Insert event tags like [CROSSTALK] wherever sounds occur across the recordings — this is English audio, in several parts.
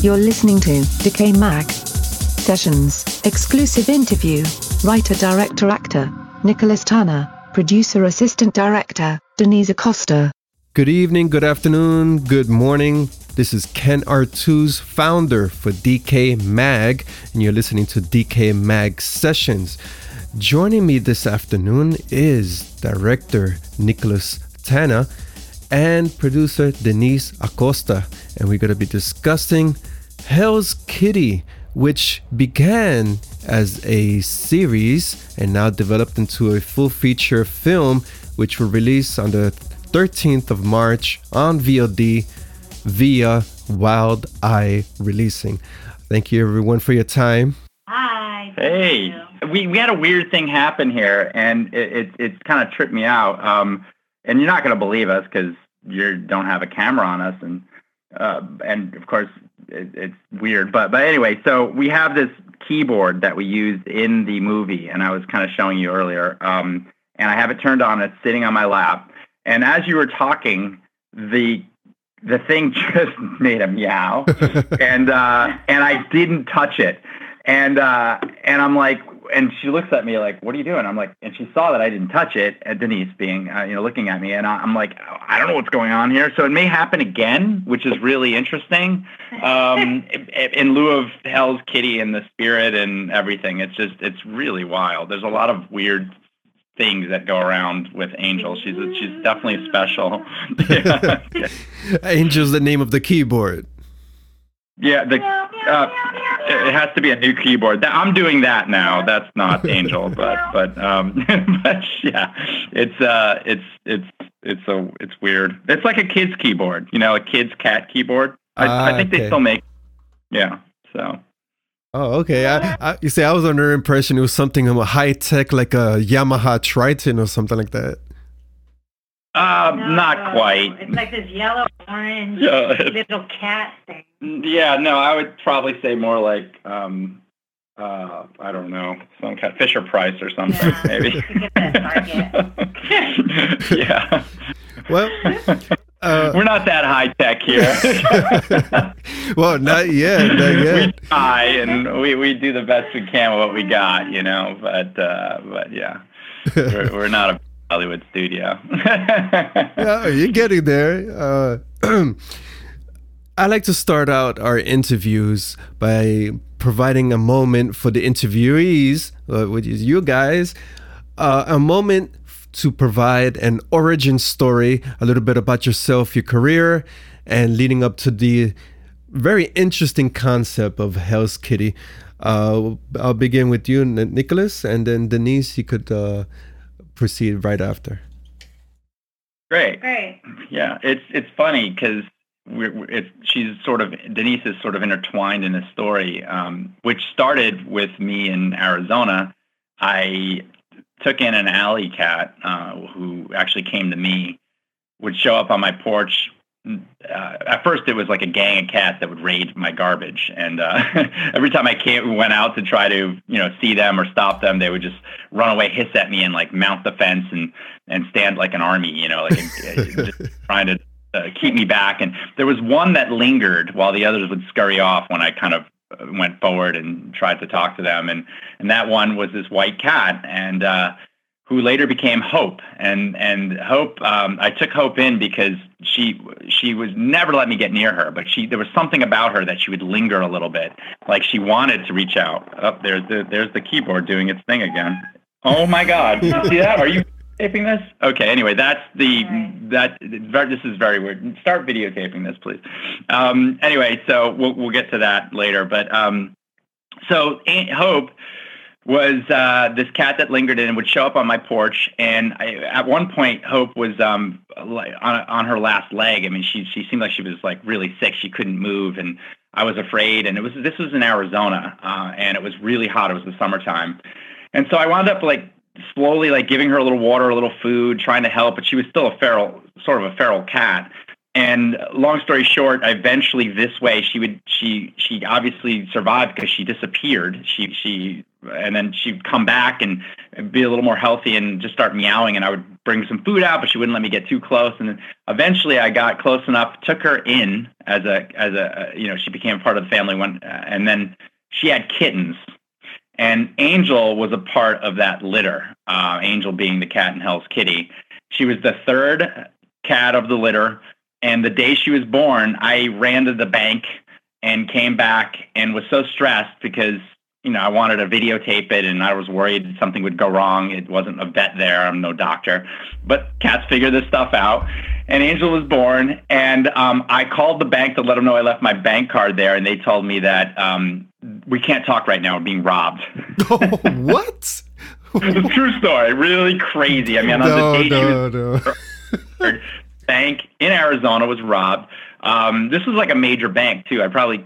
You're listening to DecayMag Sessions, exclusive interview, writer director actor, Nicholas Tana, producer assistant director, Denise Acosta. Good evening, good afternoon, good morning. This is Ken Artuz, founder for DecayMag, and you're listening to DecayMag Sessions. Joining me this afternoon is director Nicholas Tana and producer Denise Acosta, and we're going to be discussing Hell's Kitty, which began as a series and now developed into a full feature film, which will release on the 13th of March on VOD via Wild Eye Releasing. Thank you, everyone, for your time. Hi. Hey, we, we had a weird thing happen here, and it it, it kind of tripped me out. Um, and you're not going to believe us because you don't have a camera on us, and uh, and of course it, it's weird. But but anyway, so we have this keyboard that we used in the movie, and I was kind of showing you earlier. Um, and I have it turned on. It's sitting on my lap, and as you were talking, the the thing [LAUGHS] just made a meow, [LAUGHS] and uh, and I didn't touch it, and uh, and I'm like, and she looks at me like, "What are you doing?" I'm like, and she saw that I didn't touch it. And Denise being, uh, you know, looking at me, and I, am like, I don't know what's going on here. So it may happen again, which is really interesting. Um, [LAUGHS] in lieu of Hell's Kitty and the spirit and everything, it's just it's really wild. There's a lot of weird things that go around with Angel. She's she's definitely special. [LAUGHS] [LAUGHS] Angel's the name of the keyboard. Yeah, the uh, it has to be a new keyboard. I'm doing that now. That's not [LAUGHS] Angel, but but um, [LAUGHS] but yeah, it's uh, it's it's it's a it's weird. It's like a kid's keyboard, you know, a kid's cat keyboard. I, I think okay. they still make. Yeah. So. Oh, okay. I, I, you see, I was under impression it was something of a high tech, like a Yamaha Triton or something like that. Uh, no, not quite. It's like this yellow orange [LAUGHS] little cat thing. Yeah, no, I would probably say more like um, uh, I don't know, some kind of Fisher Price or something, yeah, maybe. [LAUGHS] yeah. Well, [LAUGHS] uh, we're not that high tech here. well, not yet. Not yet. We try and we, we do the best we can with what we got, you know. But uh, but yeah, we're, we're not a Hollywood studio. [LAUGHS] yeah, you're getting there. Uh, [CLEARS THROAT] I like to start out our interviews by providing a moment for the interviewees, uh, which is you guys, uh, a moment to provide an origin story, a little bit about yourself, your career, and leading up to the very interesting concept of Hell's Kitty. Uh, I'll begin with you, Nicholas, and then Denise, you could uh, proceed right after. Great. Great. Yeah, it's it's funny because it's she's sort of Denise is sort of intertwined in this story, um, which started with me in Arizona. I took in an alley cat uh, who actually came to me, would show up on my porch. Uh, at first, it was like a gang of cats that would raid my garbage, and uh, [LAUGHS] every time I came, went out to try to, you know, see them or stop them, they would just run away, hiss at me, and like mount the fence and and stand like an army, you know, like [LAUGHS] just trying to uh, keep me back. And there was one that lingered while the others would scurry off when I kind of uh, went forward and tried to talk to them. And and that one was this white cat, and uh, who later became Hope. And and Hope, um, I took Hope in because she she was never let me get near her, but she there was something about her that she would linger a little bit, like she wanted to reach out. Up oh, there's the there's the keyboard doing its thing again. Oh my God! [LAUGHS] See that? Are you taping this? Okay. Anyway, that's the that this is very weird. Start videotaping this, please. Um, anyway, so we'll we'll get to that later. But um, so Aunt Hope was uh, this cat that lingered in and would show up on my porch. And I, at one point, Hope was um, on on her last leg. I mean, she she seemed like she was like really sick. She couldn't move, and I was afraid. And it was this was in Arizona, uh, and it was really hot. It was the summertime. And so I wound up like slowly like giving her a little water, a little food, trying to help, but she was still a feral, sort of a feral cat. And long story short, eventually this way she would she she obviously survived because she disappeared. She she and then she'd come back and be a little more healthy and just start meowing and I would bring some food out but she wouldn't let me get too close. And then eventually I got close enough took her in as a as a you know she became part of the family and then she had kittens. And Angel was a part of that litter uh, Angel being the cat in Hell's Kitty. She was the third cat of the litter and the day she was born I ran to the bank and came back and was so stressed because you know, I wanted to videotape it and I was worried something would go wrong. It wasn't a vet there. I'm no doctor. But cats figure this stuff out. And Angel was born. And um, I called the bank to let them know I left my bank card there. And they told me that um, we can't talk right now. We're being robbed. [LAUGHS] Oh, what? it's a true story. Really crazy. I mean, on no, the day no, no. [LAUGHS] bank in Arizona was robbed. Um, this was like a major bank, too. I probably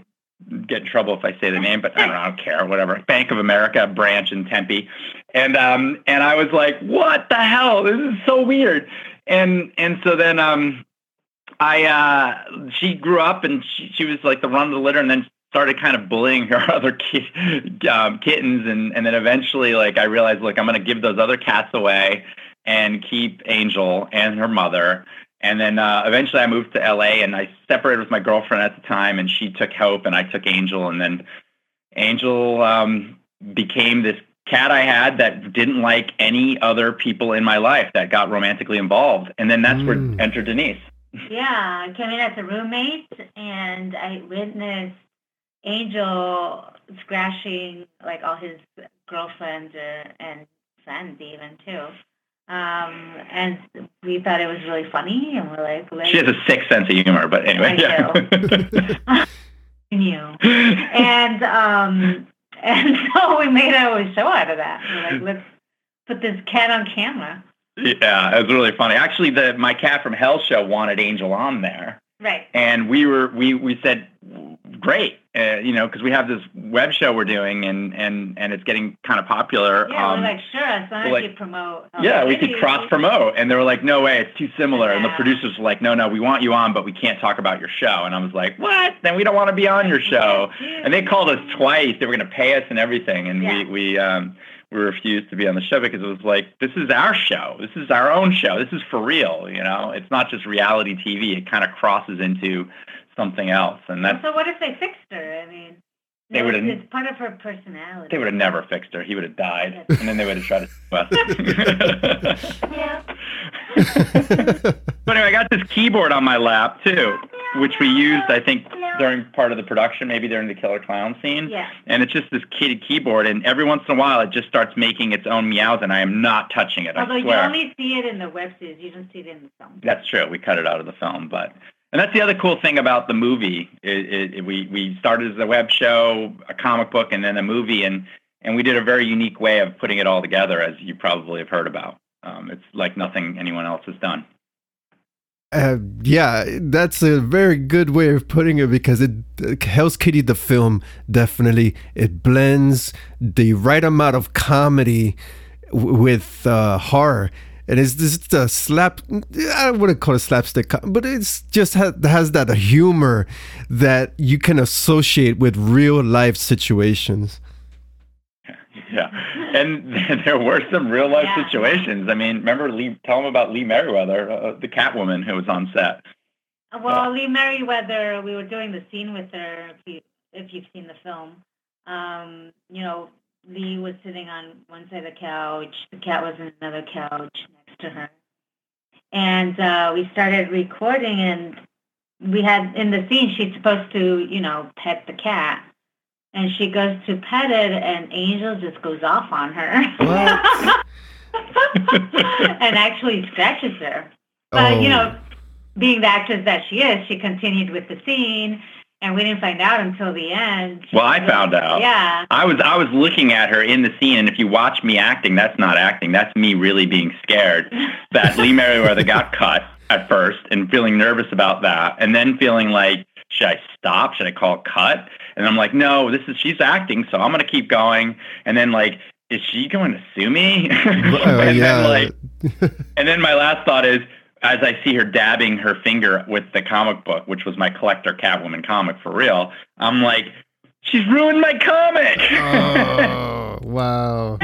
get in trouble if I say the name, but I don't, I don't care, whatever. Bank of America branch in Tempe, and um, and I was like, what the hell? This is so weird. And and so then um, I uh, she grew up and she, she was like the run of the litter, and then started kind of bullying [LAUGHS] her other ki- um, kittens, and and then eventually like I realized, look, I'm to give those other cats away and keep Angel and her mother and then uh, eventually I moved to LA and I separated with my girlfriend at the time and she took Hope and I took Angel. And then Angel um, became this cat I had that didn't like any other people in my life that got romantically involved. And then that's mm. where entered Denise. Yeah, I came in as a roommate and I witnessed Angel scratching like all his girlfriends uh, and friends even too. Um, and we thought it was really funny, and we're like, she has a sick sense of humor. But anyway, I yeah. [LAUGHS] knew. and um, [LAUGHS] and so we made a show out of that. We're like, let's put this cat on camera. Yeah, it was really funny. Actually, the my cat from Hell show wanted Angel on there. Right. And we were we we said great, uh, you know, because we have this web show we're doing, and and and it's getting kind of popular. Yeah, um, we're like, sure, as long like, as you promote. yeah, we could cross promote, and they were like, no way, it's too similar. Yeah. And the producers were like, no, no, we want you on, but we can't talk about your show. And I was like, what? Then we don't want to be on your [LAUGHS] show. and they called us twice. They were going to pay us and everything, and yeah. we we um we refused to be on the show because it was like this is our show this is our own show this is for real you know it's not just reality tv it kind of crosses into something else and that's so what if they fixed her i mean they would have. It's part of her personality. They would have never fixed her. He would have died, and then they would have tried to sue us. yeah. [LAUGHS] but anyway, I got this keyboard on my lap too, which we used, I think, during part of the production, maybe during the Killer Clown scene. Yeah. And it's just this kitty keyboard, and every once in a while, it just starts making its own meows, and I am not touching it. Although I swear. you only see it in the web series, you don't see it in the film. That's true. We cut it out of the film, but and that's the other cool thing about the movie. It, it, it, we we started as a web show, a comic book, and then a movie, and and we did a very unique way of putting it all together, as you probably have heard about. Um, it's like nothing anyone else has done. Uh, yeah, that's a very good way of putting it because it Hell's Kitty the film definitely it blends the right amount of comedy w- with uh, horror and it's just a slap i wouldn't call it slapstick but it's just has, has that humor that you can associate with real life situations. [LAUGHS] Yeah. And [LAUGHS] there were some real life yeah. situations. I mean remember lee tell them about lee meriwether uh, the catwoman who was on set. Well lee meriwether we were doing the scene with her if, you, if you've seen the film. Um, you know Lee was sitting on one side of the couch. The cat was on another couch next to her. And uh, we started recording, and we had in the scene, she's supposed to, you know, pet the cat. And she goes to pet it, and Angel just goes off on her. [LAUGHS] and actually scratches her. But, oh. you know, being the actress that she is, she continued with the scene and we didn't find out until the end. Well, I found out. Yeah. I was I was looking at her in the scene, and if you watch me acting, that's not acting. That's me really being scared [LAUGHS] that Lee Meriwether got cut at first, and feeling nervous about that, and then feeling like, should I stop? Should I call cut? And I'm like, no, this is she's acting, so I'm gonna keep going. And then like, is she going to sue me? Uh, [LAUGHS] and yeah. then like, and then my last thought is as I see her dabbing her finger with the comic book, which was my collector Catwoman comic for real, I'm like, she's ruined my comic. oh. [LAUGHS] wow.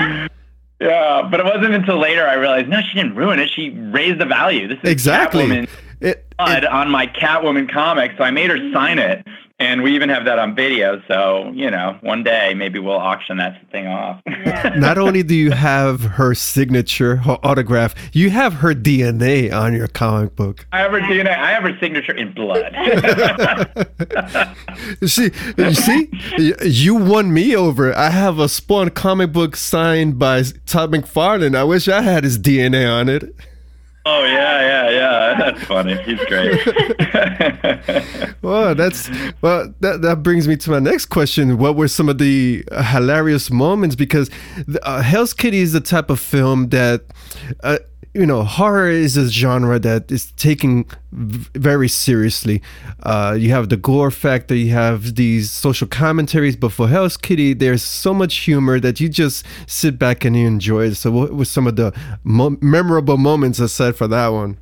Yeah, but it wasn't until later I realized no, she didn't ruin it. She raised the value. This is exactly. Catwoman it, it, on my Catwoman comic, so I made her sign it, and we even have that on video. So you know, one day maybe we'll auction that thing off. Yeah. Not only do you have her signature, her autograph, you have her DNA on your comic book. I have her DNA. I have her signature in blood. [LAUGHS] see, you see, you won me over. I have a Spawn comic book signed by Todd McFarlane. I wish I had his DNA on it. Oh yeah, yeah, yeah. [LAUGHS] That's funny. He's great. [LAUGHS] well, that's well. That that brings me to my next question. What were some of the uh, hilarious moments? Because uh, Hell's Kitty is the type of film that. Uh, you know, horror is a genre that is taken very seriously. Uh, you have the gore factor, you have these social commentaries, but for Hell's Kitty, there's so much humor that you just sit back and you enjoy it. So, what were some of the mo- memorable moments aside for that one?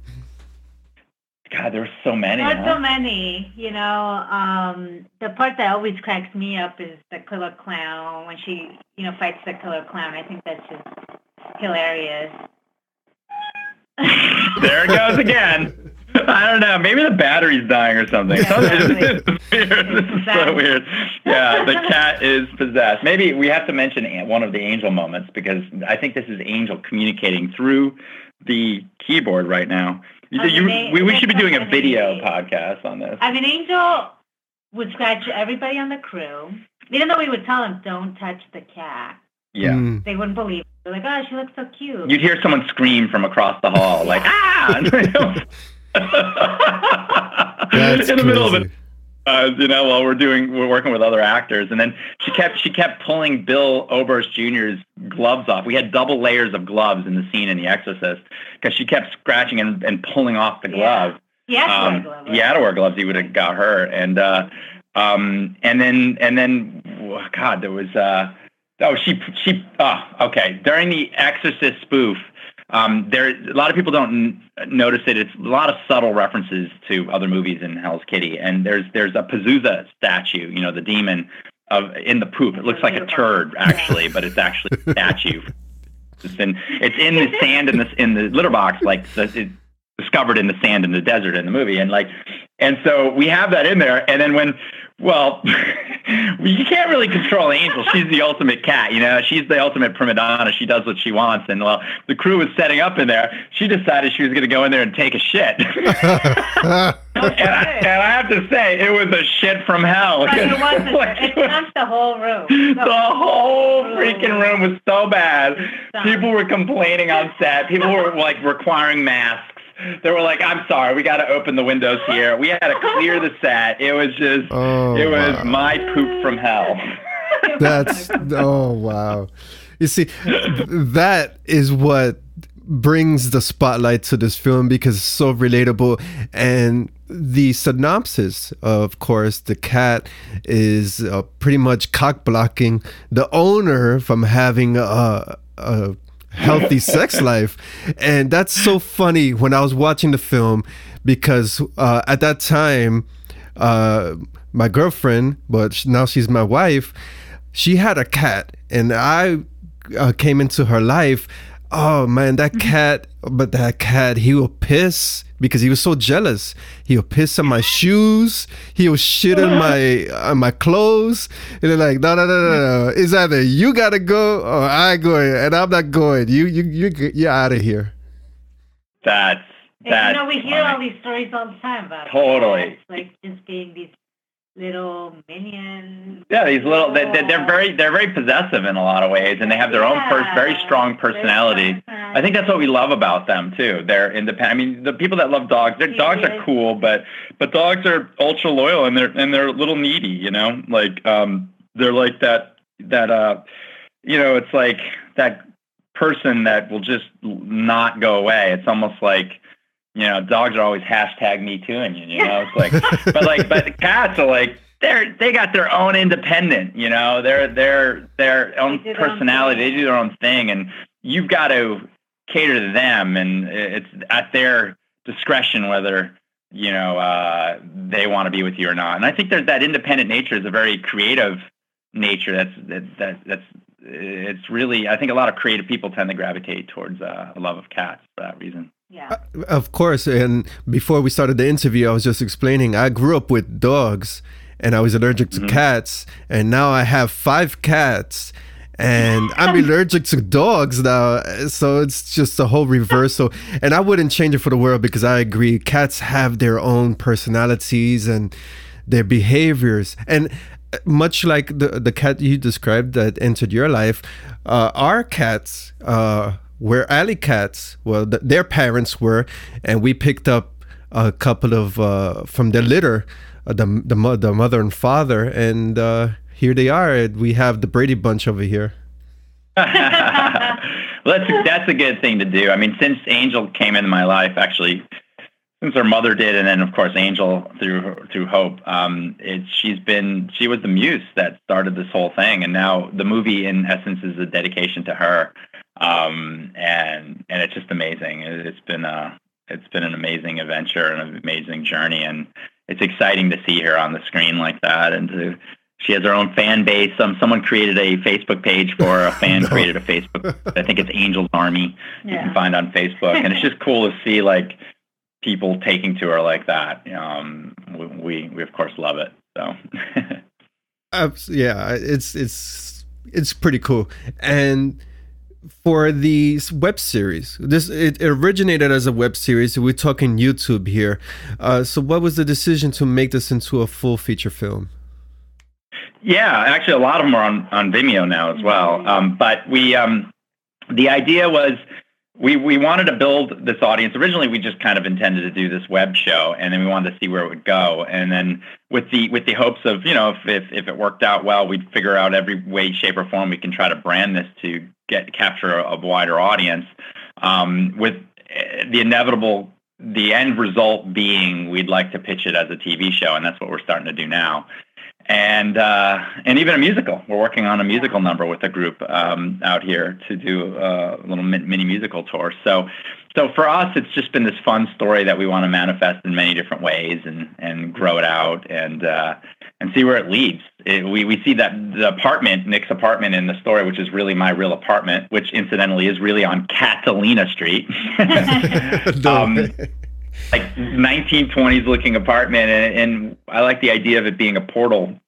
God, there's so many. There's huh? so many. You know, um, the part that always cracks me up is the killer clown when she, you know, fights the killer clown. I think that's just hilarious. There it goes again. I don't know. Maybe the battery's dying or something. Yeah, exactly. this is weird. [LAUGHS] This is so weird. Yeah, the cat is possessed. Maybe we have to mention one of the angel moments because I think this is Angel communicating through the keyboard right now. You, you- we, we should be doing a video podcast on this. I mean, Angel would scratch everybody on the crew, even though we would tell them don't touch the cat. Yeah. Mm. They wouldn't believe. It. They're like, oh, she looks so cute. You'd hear someone scream from across the hall, like ah! [LAUGHS] [LAUGHS] That's in the middle of it, uh, you know, while we're doing, we're working with other actors, and then she kept she kept pulling Bill Oberst Jr.'s gloves off. We had double layers of gloves in the scene in The Exorcist because she kept scratching and, and pulling off the Yeah. glove. He had to wear Um, gloves. he had to wear gloves. He would have got hurt. And uh, um, and then and then God, there was uh, oh she she oh okay during the Exorcist spoof. Um, there, a lot of people don't n- notice it. It's a lot of subtle references to other movies in Hell's Kitty, and there's there's a Pazuzu statue, you know, the demon of in the poop. It looks like a turd actually, but it's actually a statue. It's in it's in the sand in the in the litter box, like the, it, discovered in the sand in the desert in the movie, and like, and so we have that in there. And then when, well, [LAUGHS] you can't really control Angel. She's the ultimate cat, you know. She's the ultimate prima donna. She does what she wants. And well, the crew was setting up in there. She decided she was going to go in there and take a shit. [LAUGHS] [LAUGHS] and, I, and I have to say, it was a shit from hell. But it wasn't. Like, it dumped the whole room. the whole freaking room was so bad. People were complaining on set. People were like requiring masks. They were like, "I'm sorry, we got to open the windows here. We had to clear the set. It was just, Oh, it was wow. my poop from hell." That's oh wow. You see, that is what brings the spotlight to this film because it's so relatable and the synopsis of course the cat is uh, pretty much cock blocking the owner from having a, a healthy sex [LAUGHS] life. And that's so funny when i was watching the film because uh, at that time uh, my girlfriend but now she's my wife she had a cat and i uh, came into her life oh man that mm-hmm. cat but that cat he will piss because he was so jealous. He'll piss on my shoes. He'll shit on my [LAUGHS] on my clothes. And they're like no no no no no it's either you gotta go or i go and i'm not going. You you you you're out of here. That's And, that's you know, we hear funny. all these stories all the time about Totally. cats, like just being these little minions. Yeah, these little they, they- they're very they're very possessive in a lot of ways, and they have their own pers- very strong personality. I think that's what we love about them too. They're independent. I mean, the people that love dogs, their dogs are cool, but but dogs are ultra loyal and they're and they're a little needy. You know, like um, they're like that that uh, you know, it's like that person that will just not go away. It's almost like you know, dogs are always hashtag me too, and you know, it's like, [LAUGHS] but like, but the cats are like. They're they got their own independent, you know. They're they're their own They do their own personality. They do their own thing, and you've got to cater to them, and it's at their discretion whether you know uh, they want to be with you or not. And I think there's that independent nature is a very creative nature. That's that, that that's it's really I think a lot of creative people tend to gravitate towards uh, a love of cats for that reason. Yeah. Uh, of course, and before we started the interview, I was just explaining I grew up with dogs and I was allergic to mm-hmm. cats, and now I have five cats and I'm allergic to dogs now. So it's just a whole reversal. And I wouldn't change it for the world because I agree. Cats have their own personalities and their behaviors. And much like the the cat you described that entered your life, uh, our cats uh, were alley cats. Well, th- their parents were, and we picked up a couple of uh, from their litter, uh, the the, the mother and father, and uh, here they are. We have the Brady Bunch over here. [LAUGHS] well, that's that's a good thing to do. I mean, since Angel came into my life, actually, since her mother did, and then of course Angel through through Hope, um, it, she's been she was the muse that started this whole thing, and now the movie in essence is a dedication to her, um, and and it's just amazing. It, it's been a it's been an amazing adventure and an amazing journey, and it's exciting to see her on the screen like that, and to she has her own fan base. Um, someone created a Facebook page for her. A [LAUGHS] fan no. created a Facebook. I think it's Angel's Army. Yeah. You can find on Facebook, and it's just cool to see like people taking to her like that. Um, we, we, we of course love it. So. [LAUGHS] uh, yeah, it's it's it's pretty cool, and for the web series. This it originated as a web series. We're talking YouTube here. Uh, so, what was the decision to make this into a full feature film? Yeah, actually, a lot of them are on, on Vimeo now as well. Mm-hmm. Um, but we, um, the idea was we we wanted to build this audience. Originally, we just kind of intended to do this web show, and then we wanted to see where it would go. And then with the with the hopes of you know if if, if it worked out well, we'd figure out every way, shape, or form we can try to brand this to get capture a, a wider audience. Um, with the inevitable, the end result being we'd like to pitch it as a TV show, and that's what we're starting to do now and uh, and even a musical. We're working on a musical number with a group um, out here to do a little mini musical tour. So so for us, it's just been this fun story that we want to manifest in many different ways and and grow it out and uh, and see where it leads. It, we we see that the apartment, Nick's apartment in the story, which is really my real apartment, which incidentally is really on Catalina Street. [LAUGHS] um, like 1920s looking apartment and, and, i like the idea of it being a portal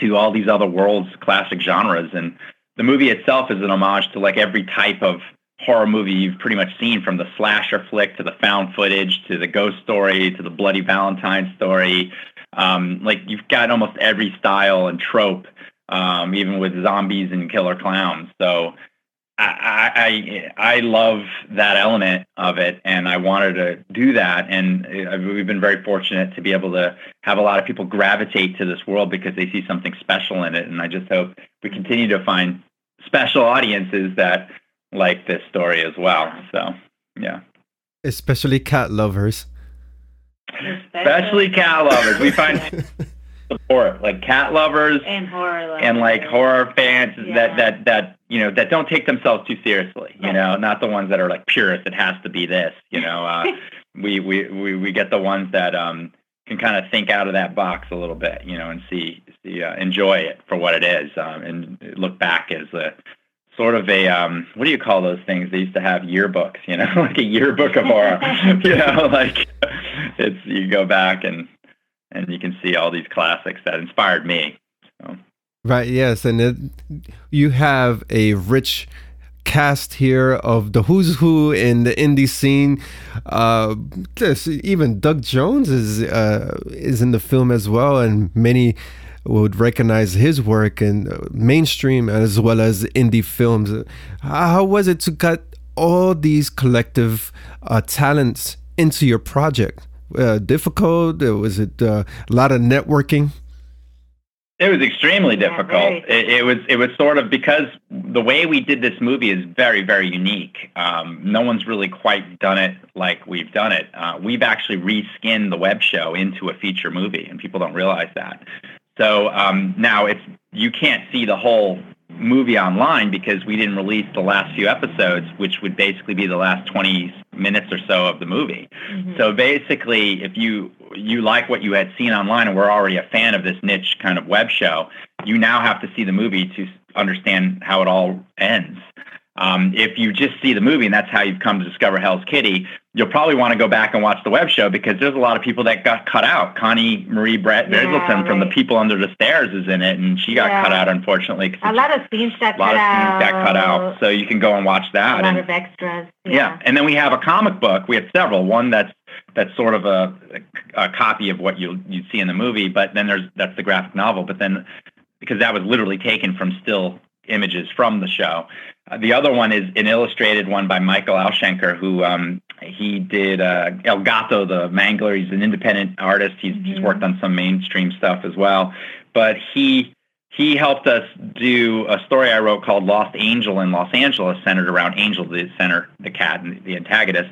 to all these other worlds classic genres and the movie itself is an homage to like every type of horror movie you've pretty much seen from the slasher flick to the found footage to the ghost story to the bloody valentine story um, like you've got almost every style and trope um, even with zombies and killer clowns so I, I I love that element of it, and I wanted to do that. And uh, we've been very fortunate to be able to have a lot of people gravitate to this world because they see something special in it. And I just hope we continue to find special audiences that like this story as well. So, yeah. Especially cat lovers. Especially cat lovers. We find [LAUGHS] support like cat lovers and horror lovers. and like horror fans yeah. that that that you know that don't take themselves too seriously you know not the ones that are like purists it has to be this you know uh, [LAUGHS] we, we we we get the ones that um can kind of think out of that box a little bit you know and see see uh, enjoy it for what it is um, and look back as a sort of a um, what do you call those things they used to have yearbooks you know [LAUGHS] like a yearbook of horror you know like [LAUGHS] it's you go back and and you can see all these classics that inspired me. So. Right. Yes, and it, you have a rich cast here of the who's who in the indie scene. Uh, this, even Doug Jones is uh, is in the film as well, and many would recognize his work in mainstream as well as indie films. How was it to cut all these collective uh, talents into your project? uh, difficult? Was it uh, a lot of networking? It was extremely difficult. It, it, was it was sort of because the way we did this movie is very very unique. Um, no one's really quite done it like we've done it. Uh, we've actually reskinned the web show into a feature movie, and people don't realize that. So um, now it's you can't see the whole movie online because we didn't release the last few episodes, which would basically be the last 20 minutes or so of the movie. Mm-hmm. So basically, if you you like what you had seen online and were already a fan of this niche kind of web show, you now have to see the movie to understand how it all ends. Um, if you just see the movie and that's how you've come to discover Hell's Kitty, you'll probably want to go back and watch the web show because there's a lot of people that got cut out. Connie Marie Brett Yeah, Brazelton from The. People Under the Stairs is in it, and she got Yeah. cut out unfortunately. A lot of scenes got cut out. a lot cut of out. scenes got cut out, so you can go and watch that. A lot and- of extras. yeah. and then we have a comic book. We have several. One that's that's sort of a, a copy of what you you see in the movie, but then there's that's the graphic novel. But then because that was literally taken from still images from the show. Uh, the other one is an illustrated one by Michael Aushenker, who um, he did uh, El Gato, the Mangler. He's an independent artist. He's, he's Mhm. worked on some mainstream stuff as well. But he he helped us do a story I wrote called Lost Angel in Los Angeles, centered around Angel, the center, the cat, and the antagonist.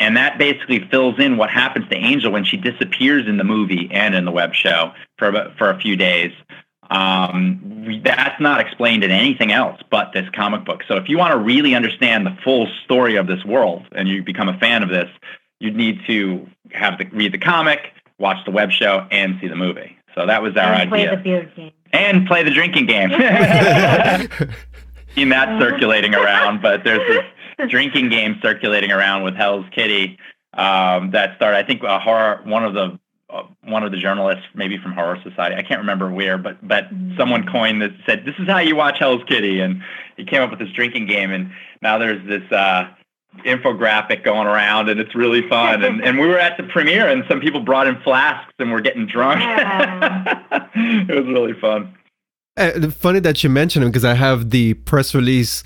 And that basically fills in what happens to Angel when she disappears in the movie and in the web show for for a few days. Um, that's not explained in anything else but this comic book. So if you want to really understand the full story of this world and you become a fan of this, you need to have the read the comic, watch the web show, and see the movie. So that was our and play idea the beard game. and play the drinking game. [LAUGHS] Seen that circulating around, but there's this drinking game circulating around with Hell's Kitty um, that started. I think a horror. One of the one of the journalists, maybe from Horror Society, I can't remember where, but but someone coined that said this is how you watch Hell's Kitty, and he came up with this drinking game, and now there's this. Uh, infographic going around and it's really fun and, and we were at the premiere and some people brought in flasks and we're getting drunk Yeah. [LAUGHS] it was really fun Uh, funny that you mentioned him because I have the press release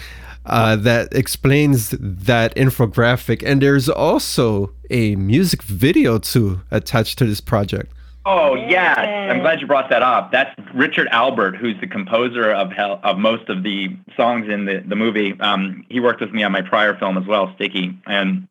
uh, that explains that infographic, and there's also a music video too attached to this project. Oh yes, Yes. I'm glad you brought that up. That's Richard Albert, who's the composer of Hell, of most of the songs in the the movie. Um, he worked with me on my prior film as well, Sticky. And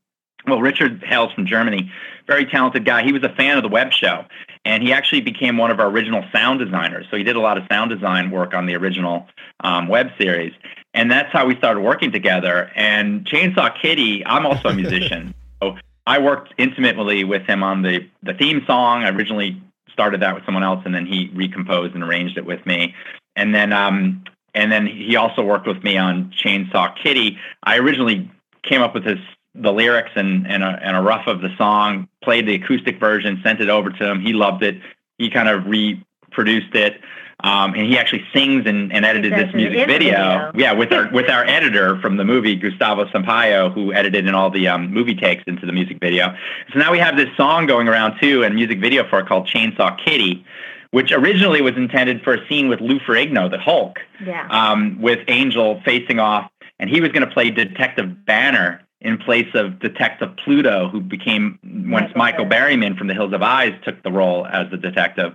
well, Richard hails from Germany, very talented guy. He was a fan of the web show, and he actually became one of our original sound designers. So he did a lot of sound design work on the original um, web series, and that's how we started working together. And Chainsaw Kitty, I'm also a musician. [LAUGHS] So I worked intimately with him on the the theme song. I originally started that with someone else, and then he recomposed and arranged it with me. And then um, and then he also worked with me on Chainsaw Kitty. I originally came up with the lyrics and and a, and a rough of the song, played the acoustic version, sent it over to him. He loved it. He kind of reproduced it. Um, and he actually sings and, and edited this music video. video. Yeah, with our with our editor from the movie, Gustavo Sampaio, who edited in all the um, movie takes into the music video. So now we have this song going around too, and music video for it called Chainsaw Kitty, which originally was intended for a scene with Lou Ferrigno, the Hulk, Yeah. um, with Angel facing off, and he was going to play Detective Banner in place of Detective Pluto, who became once Michael Michael Berryman from The Hills Have Eyes took the role as the detective.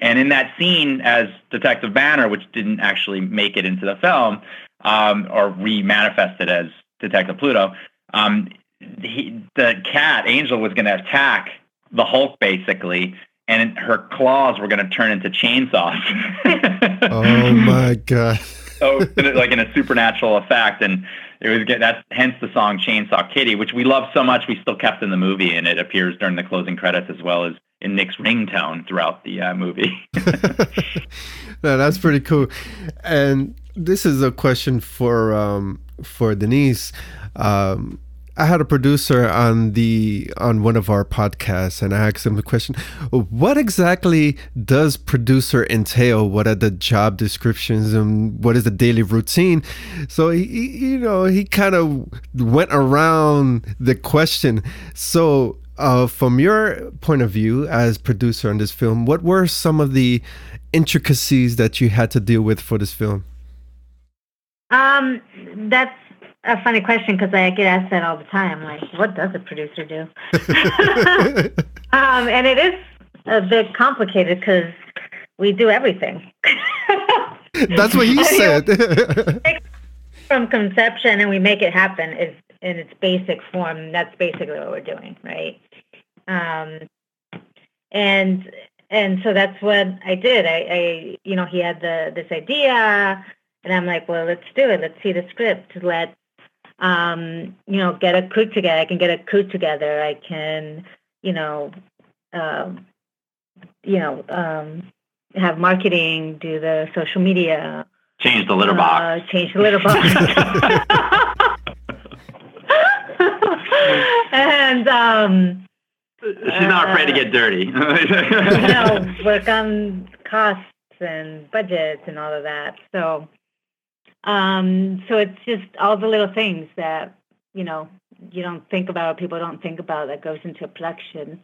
And in that scene as Detective Banner, which didn't actually make it into the film um, or re-manifested as Detective Pluto, um, he, the cat Angel was going to attack the Hulk basically, and her claws were going to turn into chainsaws. [LAUGHS] Oh my god! So [LAUGHS] like in a supernatural effect and it was get that's hence the song chainsaw kitty which we love so much we still kept in the movie and it appears during the closing credits as well as in nick's ringtone throughout the uh, movie [LAUGHS] [LAUGHS] no, that's pretty cool. And this is a question for um, for Denise. Um, I had a producer on the on one of our podcasts, and I asked him the question: What exactly does producer entail? What are the job descriptions, and what is the daily routine? So he, you know, he kind of went around the question. So, uh, from your point of view as producer on this film, what were some of the intricacies that you had to deal with for this film? Um, that's a funny question because I get asked that all the time. Like, what does a producer do? [LAUGHS] um, and it is a bit complicated because we do everything. [LAUGHS] That's what you [LAUGHS] said. From conception, and we make it happen is in its basic form. That's basically what we're doing, right? Um, and and so that's what I did. I, I you know, he had the this idea, and I'm like, well, let's do it. Let's see the script. Let's um, you know, get a crew together. I can get a crew together. I can, you know, um, you know, um, have marketing, do the social media, Change the litter box. uh, change the litter box. and um, She's not afraid to get dirty. [LAUGHS] you know, work on costs and budgets and all of that. So, um, so it's just all the little things that you know you don't think about, or people don't think about that goes into a production.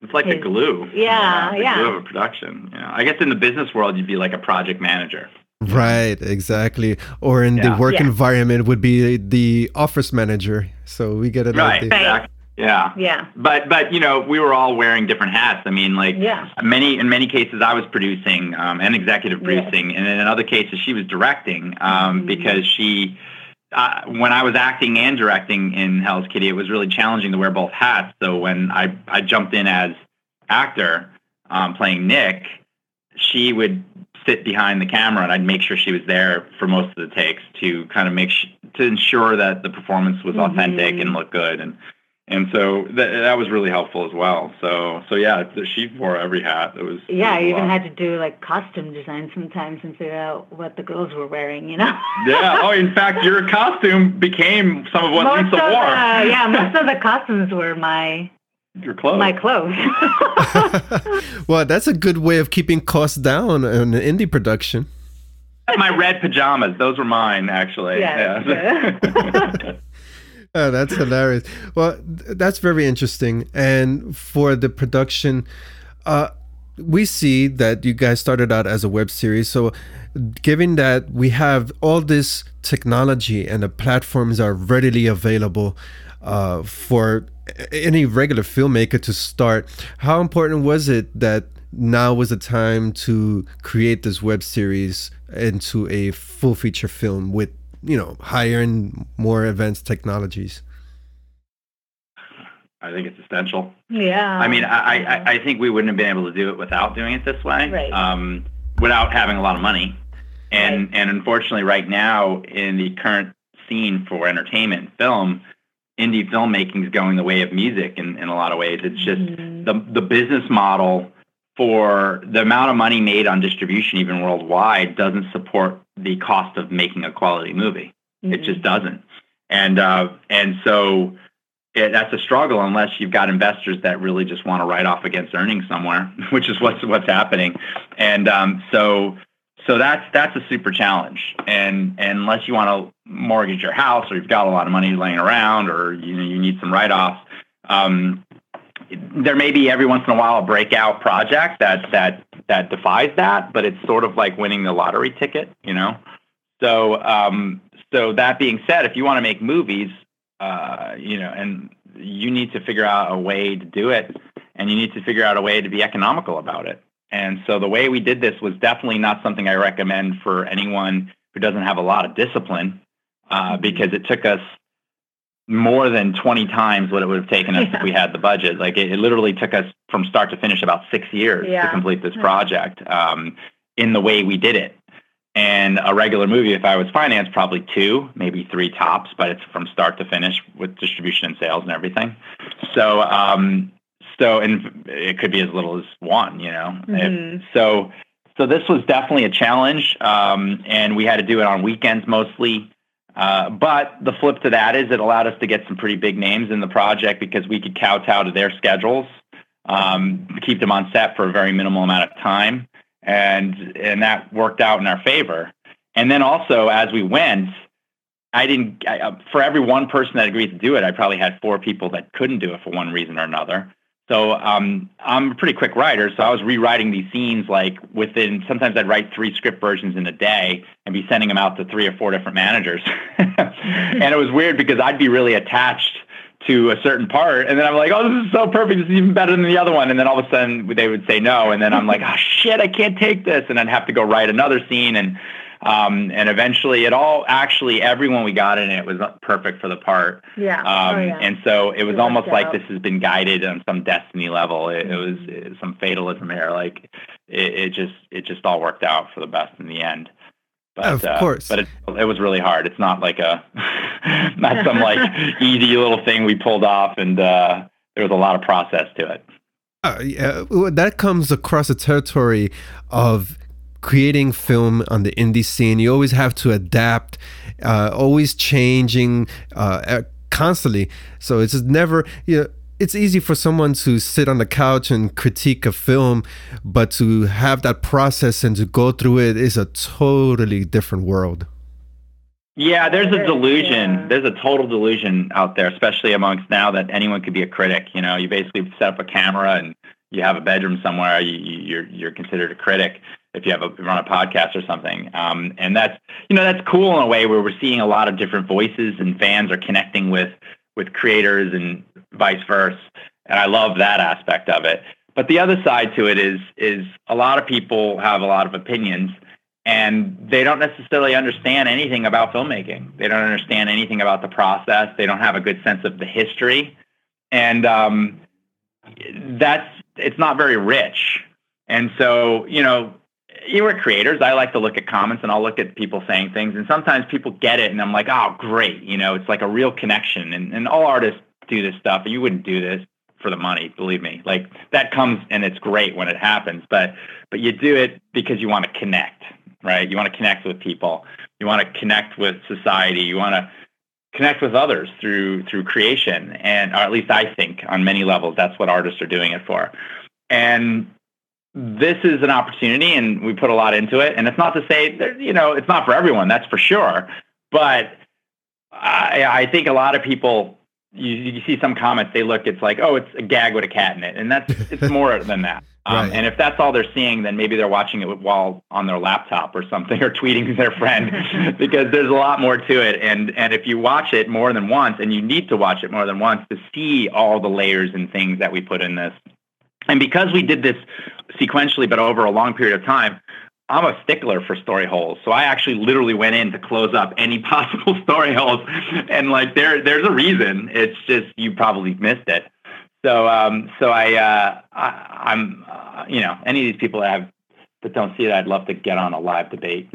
It's like the glue. Yeah, the yeah. glue of a production. You know, I guess in the business world, you'd be like a project manager. Right, exactly. Or in the work Yeah. environment would be the office manager. So we get it. Right. Like the- Exactly. Yeah. Yeah, But but you know we were all wearing different hats. I mean like yeah, many in many cases I was producing um, and executive Yes. producing, and in other cases she was directing um, Mhm. because she. Uh, when I was acting and directing in Hell's Kitty, it was really challenging to wear both hats. So when I I jumped in as actor um, playing Nick, she would sit behind the camera and I'd make sure she was there for most of the takes to kind of make sh- to ensure that the performance was authentic Mhm. and looked good and and so that that was really helpful as well. So so yeah, th- she wore every hat. It was yeah. I it was a even lot. had to do like costume design sometimes and figure out what the girls were wearing. You know. [LAUGHS] yeah. Oh, in fact, your costume became some of what most Lisa of wore. the, [LAUGHS] yeah, most of the [LAUGHS] costumes were my Your clothes. my clothes. well, that's a good way of keeping costs down in an indie production. my red pajamas. Those were mine, actually. Yeah, Yeah. Oh, that's hilarious. Well, th- that's very interesting. And for the production, uh, we see that you guys started out as a web series. So, given that we have all this technology and the platforms are readily available uh, for any regular filmmaker to start, how important was it that now was the time to create this web series into a full feature film with you know higher and more advanced technologies I think it's essential. yeah. I mean, I, I, I think we wouldn't have been able to do it without doing it this way, Right. um, without having a lot of money. And and unfortunately, right now in the current scene for entertainment film, indie filmmaking is going the way of music in, in a lot of ways. It's just Mhm. the the business model for the amount of money made on distribution, even worldwide, doesn't support the cost of making a quality movie. It just doesn't. And uh, and so it, that's a struggle unless you've got investors that really just want to write off against earnings somewhere, [LAUGHS] which is what's what's happening. And um, so so that's that's a super challenge. And, and unless you want to mortgage your house or you've got a lot of money laying around or you know you need some write offs. Um, there may be every once in a while a breakout project that that that defies that, but it's sort of like winning the lottery ticket, you know. So um, so that being said, if you want to make movies, uh, you know, and you need to figure out a way to do it, and you need to figure out a way to be economical about it. And so the way we did this was definitely not something I recommend for anyone who doesn't have a lot of discipline, uh, because it took us more than 20 times what it would have taken us Yeah. if we had the budget. Like it, it literally took us from start to finish about six years to complete this project um, in the way we did it. And a regular movie, if I was financed, probably two, maybe three tops, but it's from start to finish with distribution and sales and everything. So, um, so, and it could be as little as one, you know. If- Mhm. so, so this was definitely a challenge, um, and we had to do it on weekends mostly. Uh, but the flip to that is it allowed us to get some pretty big names in the project because we could kowtow to their schedules, um, keep them on set for a very minimal amount of time, and that worked out in our favor. And then also as we went, I didn't uh, for every one person that agreed to do it, I probably had four people that couldn't do it for one reason or another. So um, I'm a pretty quick writer, so I was rewriting these scenes like within. Sometimes I'd write three script versions in a day and be sending them out to three or four different managers, [LAUGHS] and it was weird because I'd be really attached to a certain part, and then I'm like, "Oh, this is so perfect! This is even better than the other one." And then all of a sudden they would say no, and then I'm like, "Oh shit, I can't take this," and I'd have to go write another scene and. Um, and eventually, it all actually everyone we got in it was perfect for the part. Yeah. Um, oh, yeah. And so it was It almost like out. this has been guided on some destiny level. It, it was some fatalism here. Like it, it just it just all worked out for the best in the end. But, Of uh, course. but it, it was really hard. It's not like a [LAUGHS] not some like [LAUGHS] easy little thing we pulled off, and uh, there was a lot of process to it. Uh, yeah, that comes across the territory of creating film on the indie scene. You always have to adapt, uh, always changing, uh, constantly. So it's never, you know, it's easy for someone to sit on the couch and critique a film, but to have that process and to go through it is a totally different world. Yeah, there's a delusion. There's a total delusion out there, especially amongst now that anyone could be a critic. You know, you basically set up a camera and you have a bedroom somewhere. You, you're you're considered a critic if you have a run a podcast or something. Um, and that's you know that's cool in a way where we're seeing a lot of different voices and fans are connecting with with creators and vice versa. And I love that aspect of it. But the other side to it is is a lot of people have a lot of opinions and they don't necessarily understand anything about filmmaking. They don't understand anything about the process. They don't have a good sense of the history, and um, that's it's not very rich. And so, you know, you are creators. I like to look at comments and I'll look at people saying things, and sometimes people get it, and I'm like, oh, great. You know, it's like a real connection, and and all artists do this stuff. You wouldn't do this for the money, believe me. Like that comes and it's great when it happens, but but you do it because you want to connect right? You want to connect with people. You want to connect with society. You want to connect with others through through creation, and or at least I think on many levels that's what artists are doing it for. And this is an opportunity, and we put a lot into it. And it's not to say that you know it's not for everyone. That's for sure. But I, I think a lot of people. You, you see some comments. They look. It's like, oh, it's a gag with a cat in it, and that's it's [LAUGHS] more than that. Um, right. And if that's all they're seeing, then maybe they're watching it while on their laptop or something, or tweeting their friend, [LAUGHS] because there's a lot more to it. And and if you watch it more than once, and you need to watch it more than once to see all the layers and things that we put in this, and because we did this sequentially, but over a long period of time, I'm a stickler for story holes. So I actually literally went in to close up any [LAUGHS] possible story holes. And like there there's a reason. It's just you probably missed it. So, um, so I, uh, I, am uh, you know, any of these people that have that don't see it, I'd love to get on a live debate. [LAUGHS]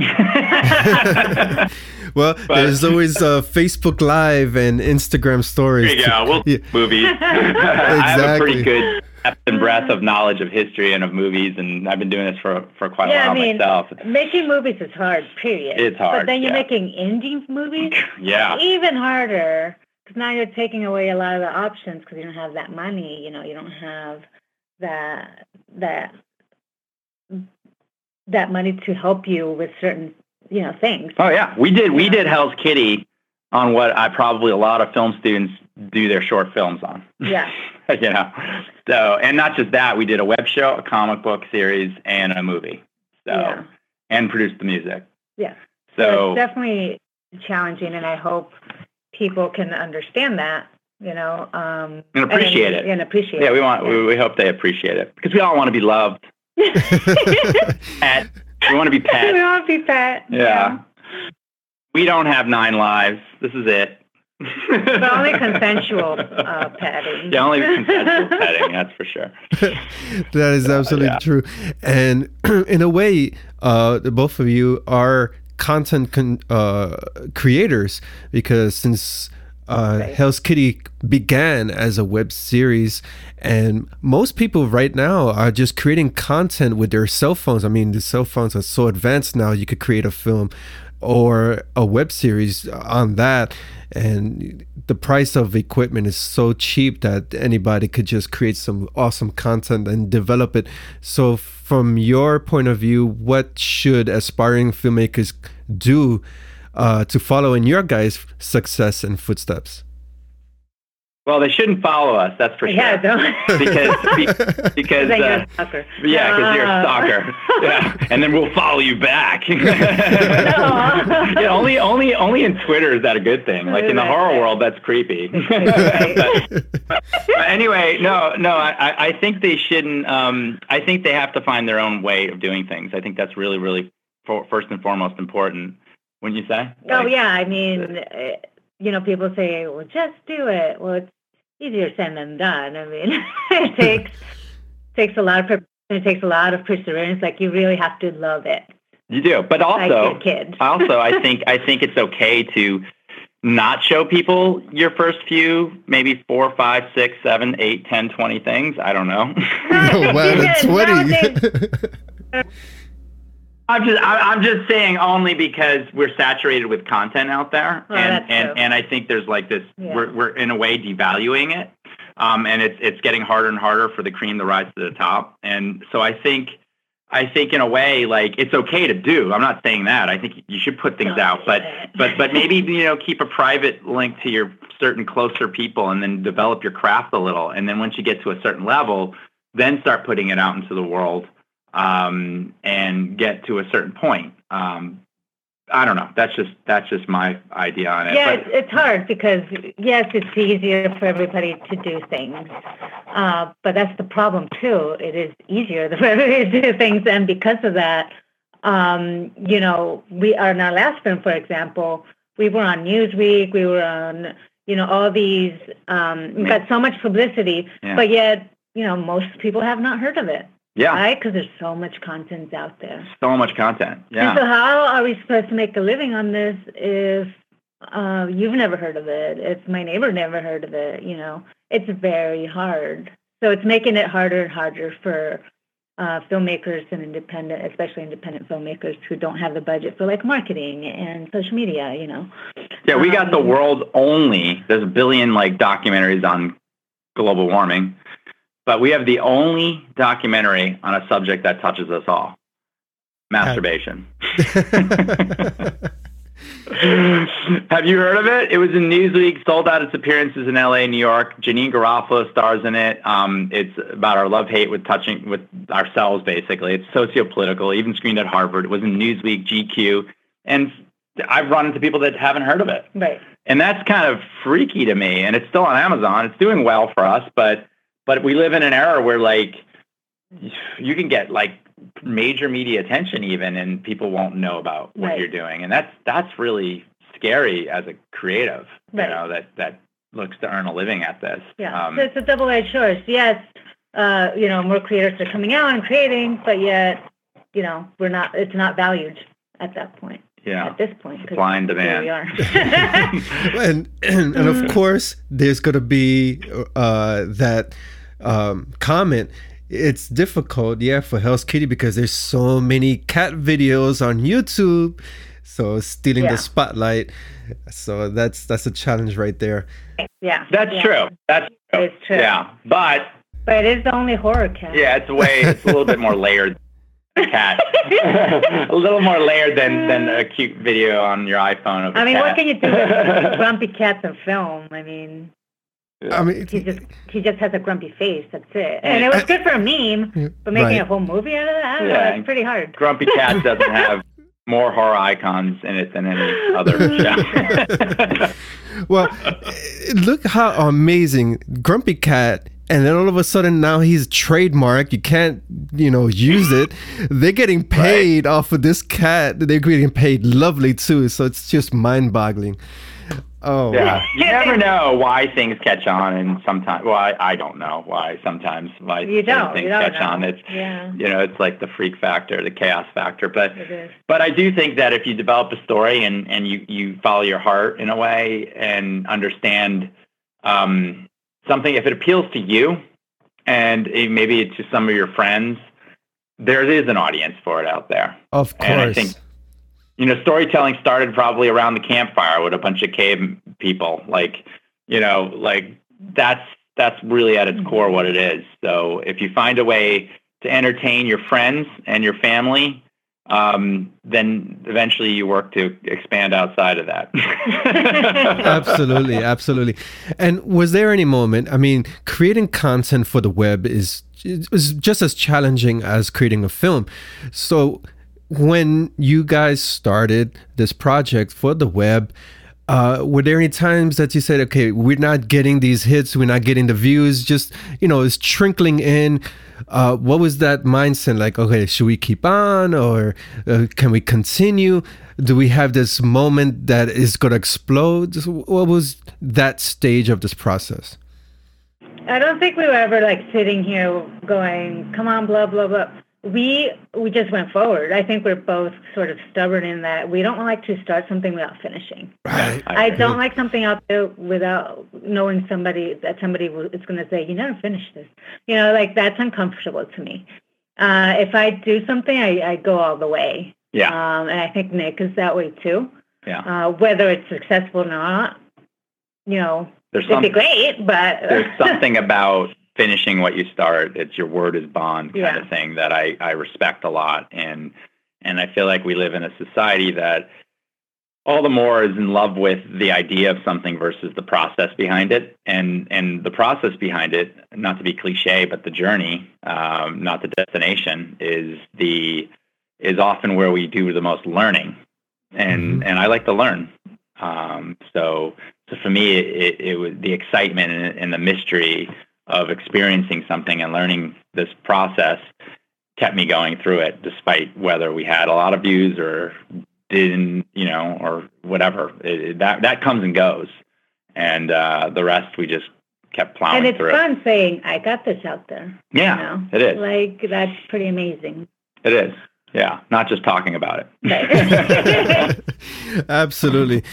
well, but, there's always uh, Facebook Live and Instagram stories. There you go. Well, yeah. movies. [LAUGHS] exactly. I have a pretty good depth and breadth of knowledge of history and of movies, and I've been doing this for for quite yeah, a while I mean, myself. Making movies is hard. Period. It's hard. But then you're yeah. making indie movies. [LAUGHS] yeah. Even harder because now you're taking away a lot of the options because you don't have that money. You know, you don't have that that that money to help you with certain you know things. Oh yeah, we did we did Hell's Kitty on what I probably a lot of film students do their short films on. Yeah. [LAUGHS] [LAUGHS] you know, so and not just that, we did a web show, a comic book series, and a movie. So yeah. and produced the music. Yeah. So, definitely challenging, and I hope people can understand that you know um, and appreciate and, it and appreciate yeah we want yeah. we, we hope they appreciate it because we all want to be loved [LAUGHS] pet. we want to be [LAUGHS] pet we want to be pet yeah. yeah. we don't have nine lives this is it but only consensual uh, petting. Yeah, only consensual petting. That's for sure. [LAUGHS] that is absolutely yeah. true. And [CLEARS THROAT] in a way, uh, both of you are content con- uh, creators because since uh, right. Hell's Kitty began as a web series, and most people right now are just creating content with their cell phones. I mean, the cell phones are so advanced now; you could create a film or a web series on that and the price of equipment is so cheap that anybody could just create some awesome content and develop it. So from your point of view what should aspiring filmmakers do uh, to follow in your guys success and footsteps well, they shouldn't follow us. That's for [LAUGHS] sure. Yeah, don't. [LAUGHS] because [LAUGHS] because uh, you're a stalker. Yeah, because you're a uh. stalker. yeah, and then we'll follow you back. yeah, only only only in Twitter is that a good thing. Like in the horror world, that's creepy. but, but anyway, no, no. I, I think they shouldn't. Um, I think they have to find their own way of doing things. I think that's really, really for, first and foremost important. Wouldn't you say? Oh yeah, I mean you know, people say, well, just do it. Well, it's easier said than done. I mean, [LAUGHS] it takes takes a lot of preparation. it takes a lot of perseverance. Like you really have to love it. You do, but also, like also, I think [LAUGHS] I think it's okay to not show people your first few, maybe four, five, six, seven, eight, ten, twenty things. I don't know. [LAUGHS] wow, twenty. I'm just I'm just saying only because we're saturated with content out there, oh, and and, and I think there's like this yeah. we're we're in a way devaluing it, um, and it's it's getting harder and harder for the cream to rise to the top, and so I think I think in a way like it's okay to do. I'm not saying that. I think you should put things out, but but but maybe you know keep a private link to your certain closer people, and then develop your craft a little, and then once you get to a certain level, then start putting it out into the world and get to a certain point. Um, I don't know. That's just that's just my idea on it. Yeah, it's, it's hard because yes, it's easier for everybody to do things, uh, but that's the problem too. It is easier for [LAUGHS] everybody to do things, and because of that, um, you know, we are in our last film, for example, we were on Newsweek, we were on, you know, all these. Um, we got so much publicity, yeah. but yet, you know, most people have not heard of it. Yeah. Right? Because there's so much content out there. So much content. Yeah. And so how are we supposed to make a living on this if uh, you've never heard of it? If my neighbor never heard of it, you know, it's very hard. So it's making it harder and harder for uh, filmmakers and independent, especially independent filmmakers who don't have the budget for like marketing and social media, you know. Yeah, we got um, the world's only, there's a billion like documentaries on global warming but we have the only documentary on a subject that touches us all masturbation. [LAUGHS] have you heard of it? It was in Newsweek, sold out its appearances in LA, New York. Janeane Garofalo stars in it. Um, it's about our love hate with touching with ourselves, basically. It's socio-political, even screened at Harvard. It was in Newsweek, GQ. And I've run into people that haven't heard of it. Right. And that's kind of freaky to me. And it's still on Amazon. It's doing well for us, but but we live in an era where like you can get like major media attention even and people won't know about what right. you're doing and that's that's really scary as a creative right. you know that that looks to earn a living at this yeah um, so it's a double-edged sword yes uh, you know more creators are coming out and creating but yet you know we're not it's not valued at that point yeah. at this point. Supply and demand. We are. [LAUGHS] and, and, and of mm. course, there's going to be uh, that um, comment. It's difficult, yeah, for Hell's Kitty because there's so many cat videos on YouTube, so stealing yeah. the spotlight. So that's that's a challenge right there. Yeah, that's yeah. true. That's true. It's true. Yeah, but but it is the only horror cat. Yeah, it's way it's a little bit more layered cat. [LAUGHS] a little more layered than than a cute video on your iPhone of I mean, cat. what can you do with [LAUGHS] grumpy cats in film? I mean, I mean, he just he just has a grumpy face. That's it. And it was good for a meme, but making right. a whole movie out of that, yeah, know, it's pretty hard. Grumpy cat doesn't have [LAUGHS] more horror icons in it than any other [LAUGHS] show. [LAUGHS] well, eh, look how amazing Grumpy Cat and then all of a sudden now he's trademark you can't you know use it they're getting paid right. off of this cat they're getting paid lovely too so it's just mind-boggling oh yeah. you never know why things catch on and sometimes well I, I don't know why sometimes why you don't, things you don't catch know. on it's yeah. you know it's like the freak factor the chaos factor but but i do think that if you develop a story and and you you follow your heart in a way and understand um something if it appeals to you and maybe to some of your friends there is an audience for it out there. Of course and i think you know storytelling started probably around the campfire with a bunch of cave people like you know like that's that's really at its core what it is so if you find a way to entertain your friends and your family um, then eventually you work to expand outside of that. [LAUGHS] absolutely, absolutely. And was there any moment? I mean, creating content for the web is is just as challenging as creating a film. So, when you guys started this project for the web, uh, were there any times that you said, okay, we're not getting these hits, we're not getting the views, just, you know, it's trickling in? Uh, what was that mindset like? Okay, should we keep on or uh, can we continue? Do we have this moment that is going to explode? What was that stage of this process? I don't think we were ever like sitting here going, come on, blah, blah, blah. We we just went forward. I think we're both sort of stubborn in that we don't like to start something without finishing. Right. I don't like something out there without knowing somebody that somebody is going to say you never finished this. You know, like that's uncomfortable to me. Uh, if I do something, I, I go all the way. Yeah. Um, and I think Nick is that way too. Yeah. Uh, whether it's successful or not, you know, There's it'd be great, but there's something [LAUGHS] about finishing what you start. It's your word is bond kind Yeah. of thing that I, I respect a lot. And and I feel like we live in a society that all the more is in love with the idea of something versus the process behind it. And and the process behind it, not to be cliche, but the journey, um, not the destination, is the is often where we do the most learning. And Mhm. and I like to learn. Um, so so for me, it, it was the excitement and, and the mystery of experiencing something and learning this process kept me going through it, despite whether we had a lot of views or didn't, you know, or whatever. It, it- that that comes and goes, and uh, the rest we just kept plowing and it's through. fun saying I got this out there. Yeah, you know? it is. Like that's pretty amazing. It is. Yeah, not just talking about Right. it. [LAUGHS] Absolutely.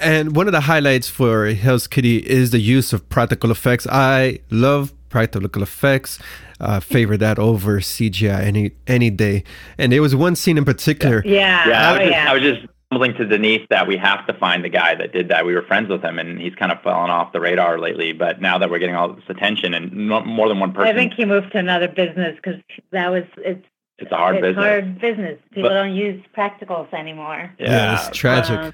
And one of the highlights for Hell's Kitty is the use of practical effects. I love practical effects. Uh, favor that over CGI any any day. And there was one scene in particular. yeah. Yeah, I was, oh, just, yeah. I was just mumbling to Denise that we have to find the guy that did that. We were friends with him, and he's kind of fallen off the radar lately. But now that we're getting all this attention and mo- more than one person, I think he moved to another business because that was it's it's a hard it's business. hard business. People But- don't use practicals anymore. Yeah, it's tragic. Um,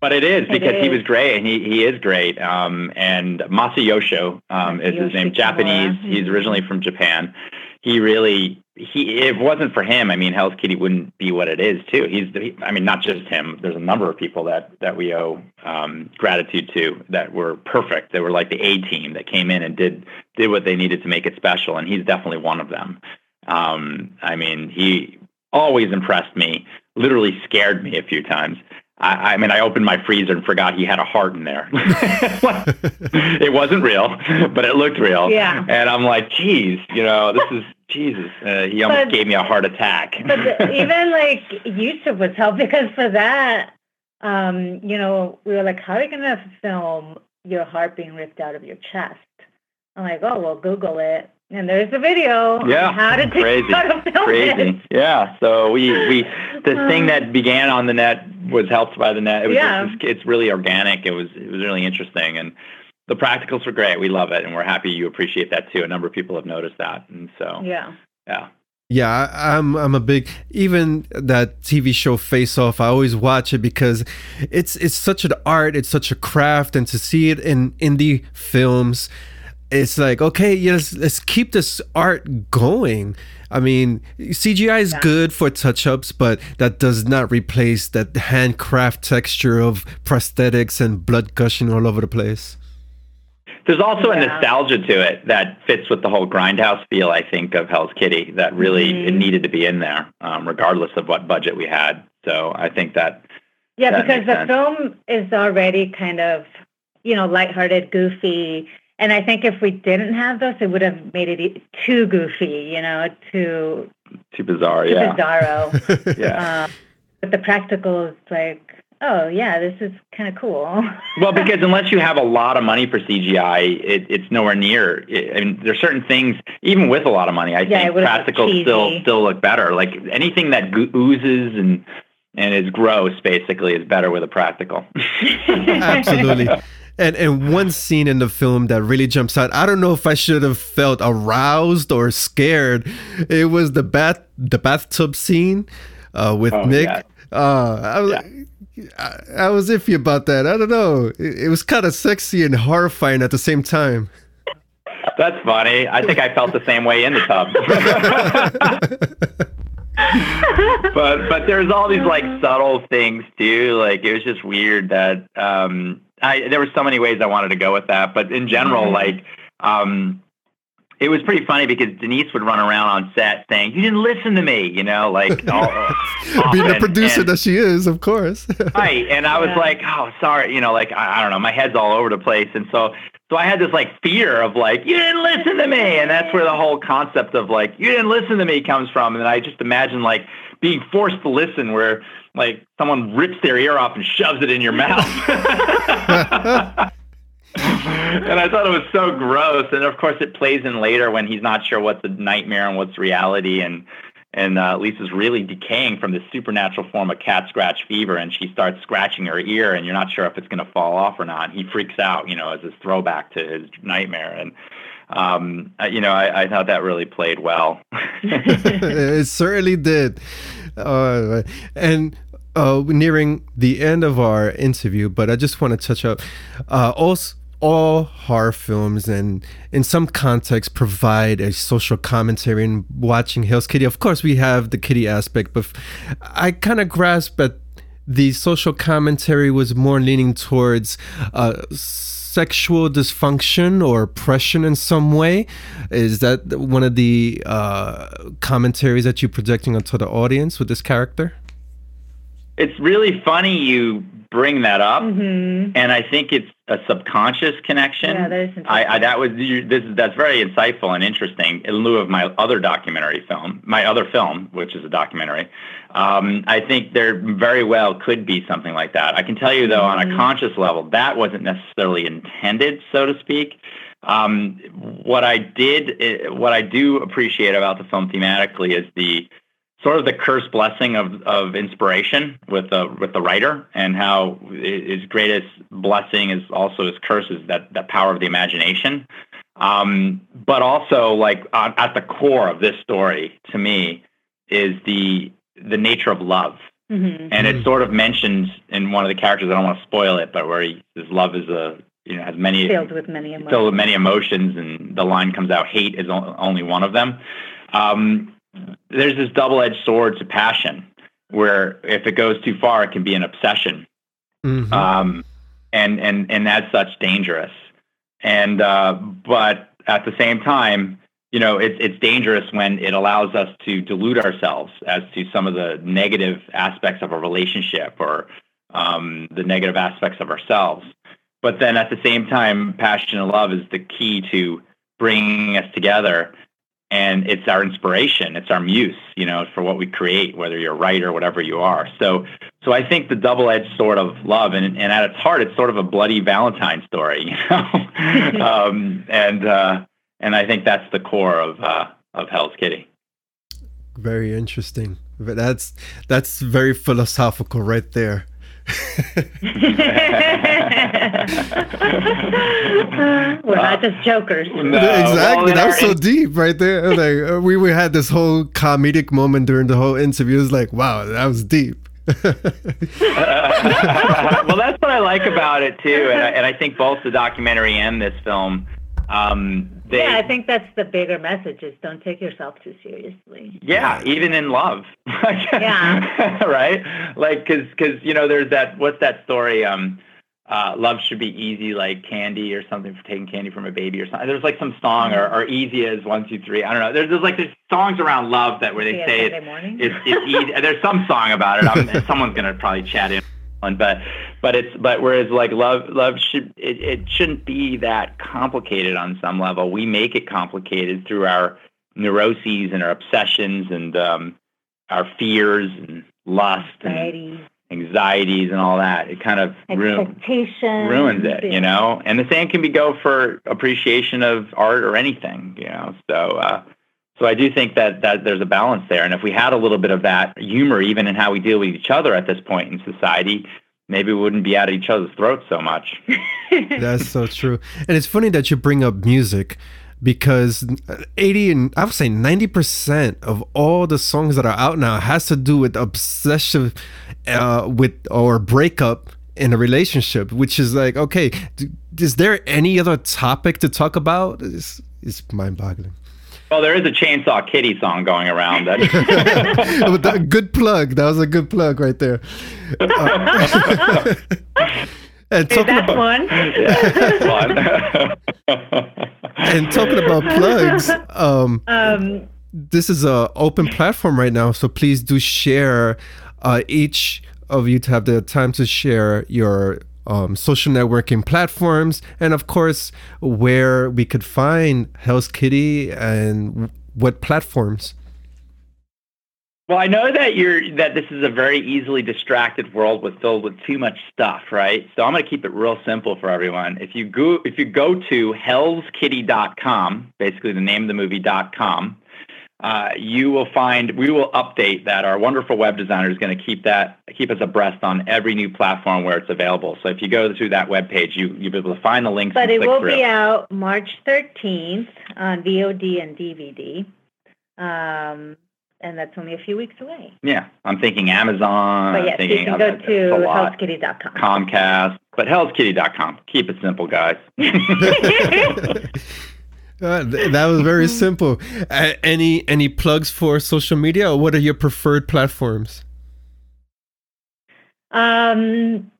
But it is It because he was great, and he, he is great. Um, and Masayosho um, is his name. Kimura. Japanese. He's Mhm. originally from Japan. He really he. If it wasn't for him, I mean, Hell's Kitty wouldn't be what it is too. He's. the- I mean, not just him. There's a number of people that that we owe um, gratitude to that were perfect. They were like the A team that came in and did did what they needed to make it special, and he's definitely one of them. Um, I mean, he always impressed me. Literally scared me a few times. I, I mean, I opened my freezer and forgot he had a heart in there. [LAUGHS] it wasn't real, but it looked real. Yeah. And I'm like, geez, you know, this is Jesus. Uh, he almost But- gave me a heart attack. but the, even like YouTube was [LAUGHS] help because for that, um, you know, we were like, how are you gonna film your heart being ripped out of your chest? I'm like, oh well, Google it, and there's a video. on Yeah, how to crazy, how to film crazy. it. Yeah. So we we the Um, [LAUGHS] thing that began on the net was helped by the net. It was Yeah. just, it's really organic. It was it was really interesting and the practicals were great. We love it and we're happy you appreciate that too. A number of people have noticed that. And so Yeah. yeah. Yeah, I, I'm I'm a big even that TV show Face Off. I always watch it because it's it's such an art, it's such a craft, and to see it in indie films, it's like okay, yes, let's keep this art going. I mean, CGI is Yeah. good for touch-ups, but that does not replace that handcraft texture of prosthetics and blood gushing all over the place. There's also a nostalgia to it that fits with the whole grindhouse feel, I think, of Hell's Kitty that really it Mhm. needed to be in there, um, regardless of what budget we had. So I think that Yeah, That because makes the sense. film is already kind of, you know, lighthearted, goofy. And I think if we didn't have those, it would have made it too goofy, you know, too, too bizarre. too Yeah. bizarro. [LAUGHS] Yeah. um, but the practical is like, oh, yeah, this is kind of cool. [LAUGHS] well, because unless you have a lot of money for CGI, it, it's nowhere near. I mean, there's certain things, even with a lot of money, I Yeah, think would've practicals still still look better. Like anything that goo- oozes and and is gross, basically, is better with a practical. [LAUGHS] Absolutely. And and one scene in the film that really jumps out. I don't know if I should have felt aroused or scared. It was the bath the bathtub scene uh, with Oh, Nick. yeah. Uh, I, was, I, I was iffy about that. I don't know. It, it was kind of sexy and horrifying at the same time. That's funny. I think I felt the same way in the tub. [LAUGHS] but but there's all these like subtle things too. Like it was just weird that um I there were so many ways I wanted to go with that. But in general, Mhm. like um it was pretty funny because Denise would run around on set saying, "You didn't listen to me," you know, like [LAUGHS] all, Being the producer And- that she is, of course. [LAUGHS] right and i was Yeah. like oh sorry you know like I, I don't know my head's all over the place and so so so I had this like fear of like, you didn't listen to me. And that's where the whole concept of like, you didn't listen to me comes from. And I just imagine like being forced to listen where like someone rips their ear off and shoves it in your mouth. [LAUGHS] [LAUGHS] and I thought it was so gross. And of course, it plays in later when he's not sure what's a nightmare and what's reality. And and uh, Lisa's really decaying from this supernatural form of cat scratch fever, and she starts scratching her ear, and you're not sure if it's going to fall off or not. He freaks out, you know, as his throwback to his nightmare. And um, you know, I, I, thought that really played well. [LAUGHS] it certainly did. Uh, and uh, nearing the end of our interview, but I just want to touch up. Uh, also, all horror films and in some context provide a social commentary in watching Hell's Kitty. Of course, we have the kitty aspect, but I kind of grasp that the social commentary was more leaning towards uh, sexual dysfunction or oppression in some way. Is that one of the uh, commentaries that you're projecting onto the audience with this character? It's really funny you bring that up, mm-hmm. and I think it's a subconscious connection. Yeah, that is I, I, that was this that's very insightful and interesting. In lieu of my other documentary film, my other film, which is a documentary, um, I think there very well could be something like that. I can tell you though, mm-hmm. on a mm-hmm. conscious level, that wasn't necessarily intended, so to speak. Um, what I did, eh, what I do appreciate about the film thematically is the sort of the curse blessing of, of inspiration with the with the writer and how his greatest blessing is also his curse is that that power of the imagination um, but also like at the core of this story to me is the the nature of love mm-hmm. and it sort of mentions in one of the characters I don't want to spoil it but where he says love is a you know has many filled with many emotions. filled with many emotions and the line comes out hate is only one of them um, there's this double-edged sword to passion where if it goes too far, it can be an obsession. Mm-hmm. Um, and, and, and as such dangerous. And, uh, but at the same time, you know, it's, it's dangerous when it allows us to delude ourselves as to some of the negative aspects of a relationship or um, the negative aspects of ourselves. But then at the same time, passion and love is the key to bringing us together and it's our inspiration it's our muse you know for what we create whether you're a writer or whatever you are. So so i think the double-edged sword of love and, and at its heart it's sort of a bloody valentine story [LAUGHS] you know? [LAUGHS] Um, and uh, and i think that's the core of uh, of hell's kitty. Very interesting. But that's that's very philosophical right there [LAUGHS] We're not just jokers. No, exactly. Well, that was so deep right there. Like uh, we, we had this whole comedic moment during the whole interview. It was like, wow, that was deep. [LAUGHS] well, that's what I like about it too, and I, and I think both the documentary and this film um, they, yeah, I think that's the bigger message: is don't take yourself too seriously. Yeah, even in love. [LAUGHS] yeah. right. Like, cause, cause you know, there's that. What's that story? Um, uh, love should be easy like candy or something for taking candy from a baby or something. There's like some song or, or easy as one, two, three. I don't know. There's, there's like there's songs around love that where they say it, it's, it's easy. There's some song about it. I'm, [LAUGHS] someone's gonna probably chat in one, but but it's but whereas like love love should it, it shouldn't be that complicated on some level. We make it complicated through our neuroses and our obsessions and um, our fears and lust anxieties. and anxieties and all that. It kind of ruins ruins it, you know. And the same can be go for appreciation of art or anything, you know. So. Uh, so I do think that, that there's a balance there. And if we had a little bit of that humor, even in how we deal with each other at this point in society, maybe we wouldn't be at each other's throats so much. [LAUGHS] That's so true. And it's funny that you bring up music because 80 and I would say 90% of all the songs that are out now has to do with obsession uh, with or breakup in a relationship, which is like, okay, is there any other topic to talk about? It's, it's mind boggling. Well, there is a Chainsaw Kitty song going around. [LAUGHS] That good plug. That was a good plug right there. Uh, [LAUGHS] and talking about one. Yeah, [LAUGHS] one. and talking about plugs, um, um, this is a open platform right now, so please do share. Uh, each of you to have the time to share your um, social networking platforms, and of course, where we could find Hell's Kitty and what platforms. Well, I know that you're that this is a very easily distracted world with filled with too much stuff, right? So I'm going to keep it real simple for everyone. If you go if you go to hellskitty.com, basically the name of the movie.com, you will find we will update that. Our wonderful web designer is going to keep that keep us abreast on every new platform where it's available. So if you go through that web page, you you'll be able to find the links. But it will through. be out March 13th on VOD and DVD. Um, and that's only a few weeks away. Yeah, I'm thinking Amazon. But yes, I'm you thinking can go uh, to it's a hellskitty.com. Comcast, but hellskitty.com. Keep it simple, guys. [LAUGHS] [LAUGHS] [LAUGHS] Uh, th- that was very simple. Uh, any any plugs for social media, or what are your preferred platforms? Um,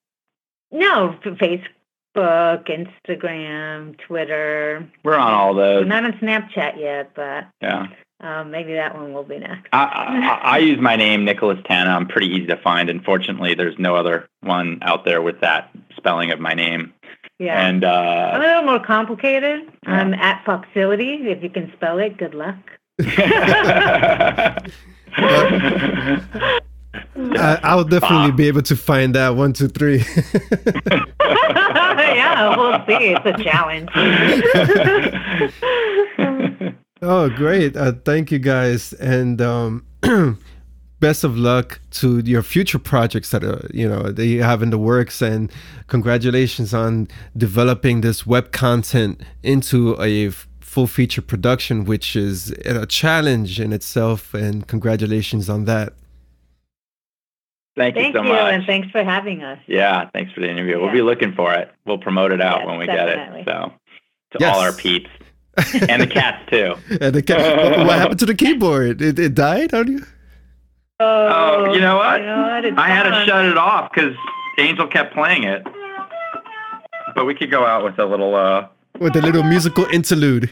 no, Facebook, Instagram, Twitter. We're on all We're those. not on Snapchat yet, but Yeah. um, maybe that one will be next. I, I, I use my name, Nicholas Tana. I'm pretty easy to find. Unfortunately, there's no other one out there with that spelling of my name. Yeah. And I'm a uh, little more complicated. Yeah. I'm at Foxility. If you can spell it, good luck. I, [LAUGHS] I'll definitely be able to find that one, two, three. [LAUGHS] yeah, we'll see. It's a challenge. [LAUGHS] oh, great! Uh, thank you guys, and um, [CLEARS THROAT] best of luck to your future projects that are you know that you have in the works, and congratulations on developing this web content into a f- full feature production, which is a challenge in itself. And congratulations on that. Thank you Thank so you, much. and thanks for having us. Yeah, thanks for the interview. We'll be looking for it. We'll promote it out Yes, when we definitely. get it. So to Yes. all our peeps [LAUGHS] and the cats too. And the ca- what happened to the keyboard? It, it died? How do you? Oh, you know what? You know what? It's I had to shut it off because Angel kept playing it. But we could go out with a little. uh With a little musical interlude.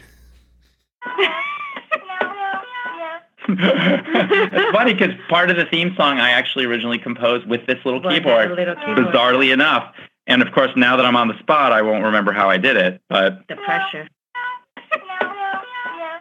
It's funny because part of the theme song I actually originally composed with this little Was keyboard. little keyboard? Bizarrely enough, and of course now that I'm on the spot, I won't remember how I did it. But The pressure.